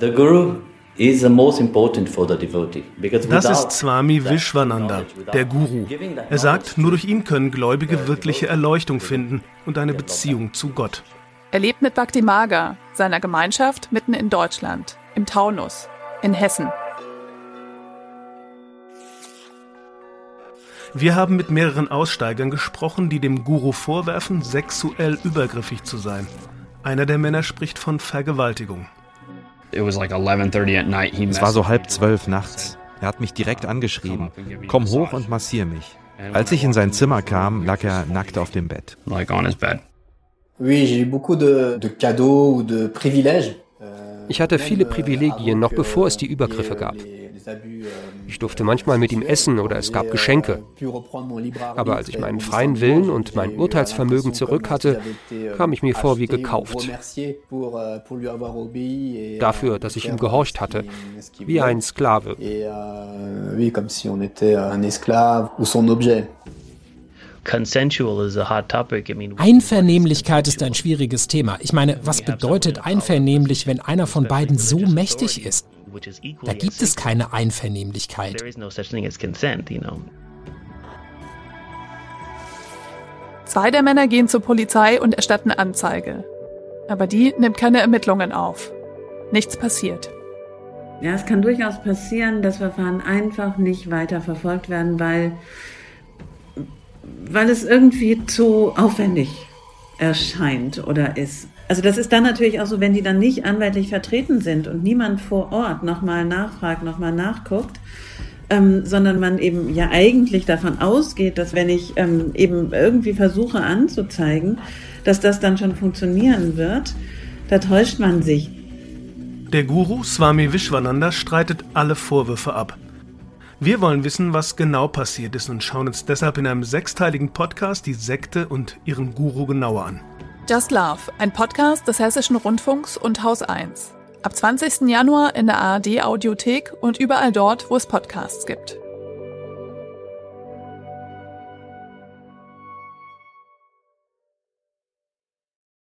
The Guru is the most important for the devotee. Das ist Swami Vishwananda, der Guru. Er sagt, nur durch ihn können Gläubige wirkliche Erleuchtung finden und eine Beziehung zu Gott. Er lebt mit Bhakti Maga, seiner Gemeinschaft mitten in Deutschland, im Taunus, in Hessen. Wir haben mit mehreren Aussteigern gesprochen, die dem Guru vorwerfen, sexuell übergriffig zu sein. Einer der Männer spricht von Vergewaltigung. Es war so halb zwölf nachts. Er hat mich direkt angeschrieben. Komm hoch und massier mich. Als ich in sein Zimmer kam, lag er nackt auf dem Bett. Ich hatte viele Privilegien, noch bevor es die Übergriffe gab. Ich durfte manchmal mit ihm essen oder es gab Geschenke. Aber als ich meinen freien Willen und mein Urteilsvermögen zurück hatte, kam ich mir vor wie gekauft. Dafür, dass ich ihm gehorcht hatte, wie ein Sklave. Einvernehmlichkeit ist ein schwieriges Thema. Ich meine, was bedeutet einvernehmlich, wenn einer von beiden so mächtig ist? Da gibt es keine Einvernehmlichkeit. Zwei der Männer gehen zur Polizei und erstatten Anzeige. Aber die nimmt keine Ermittlungen auf. Nichts passiert. Ja, es kann durchaus passieren, dass Verfahren einfach nicht weiter verfolgt werden, weil, weil es irgendwie zu aufwendig erscheint oder ist. Also das ist dann natürlich auch so, wenn die dann nicht anwaltlich vertreten sind und niemand vor Ort nochmal nachfragt, nochmal nachguckt, ähm, sondern man eben ja eigentlich davon ausgeht, dass wenn ich ähm, eben irgendwie versuche anzuzeigen, dass das dann schon funktionieren wird, da täuscht man sich. Der Guru Swami Vishwananda streitet alle Vorwürfe ab. Wir wollen wissen, was genau passiert ist und schauen uns deshalb in einem sechsteiligen Podcast die Sekte und ihren Guru genauer an. Just Love, ein Podcast des Hessischen Rundfunks und Haus 1. Ab 20. Januar in der ARD Audiothek und überall dort, wo es Podcasts gibt.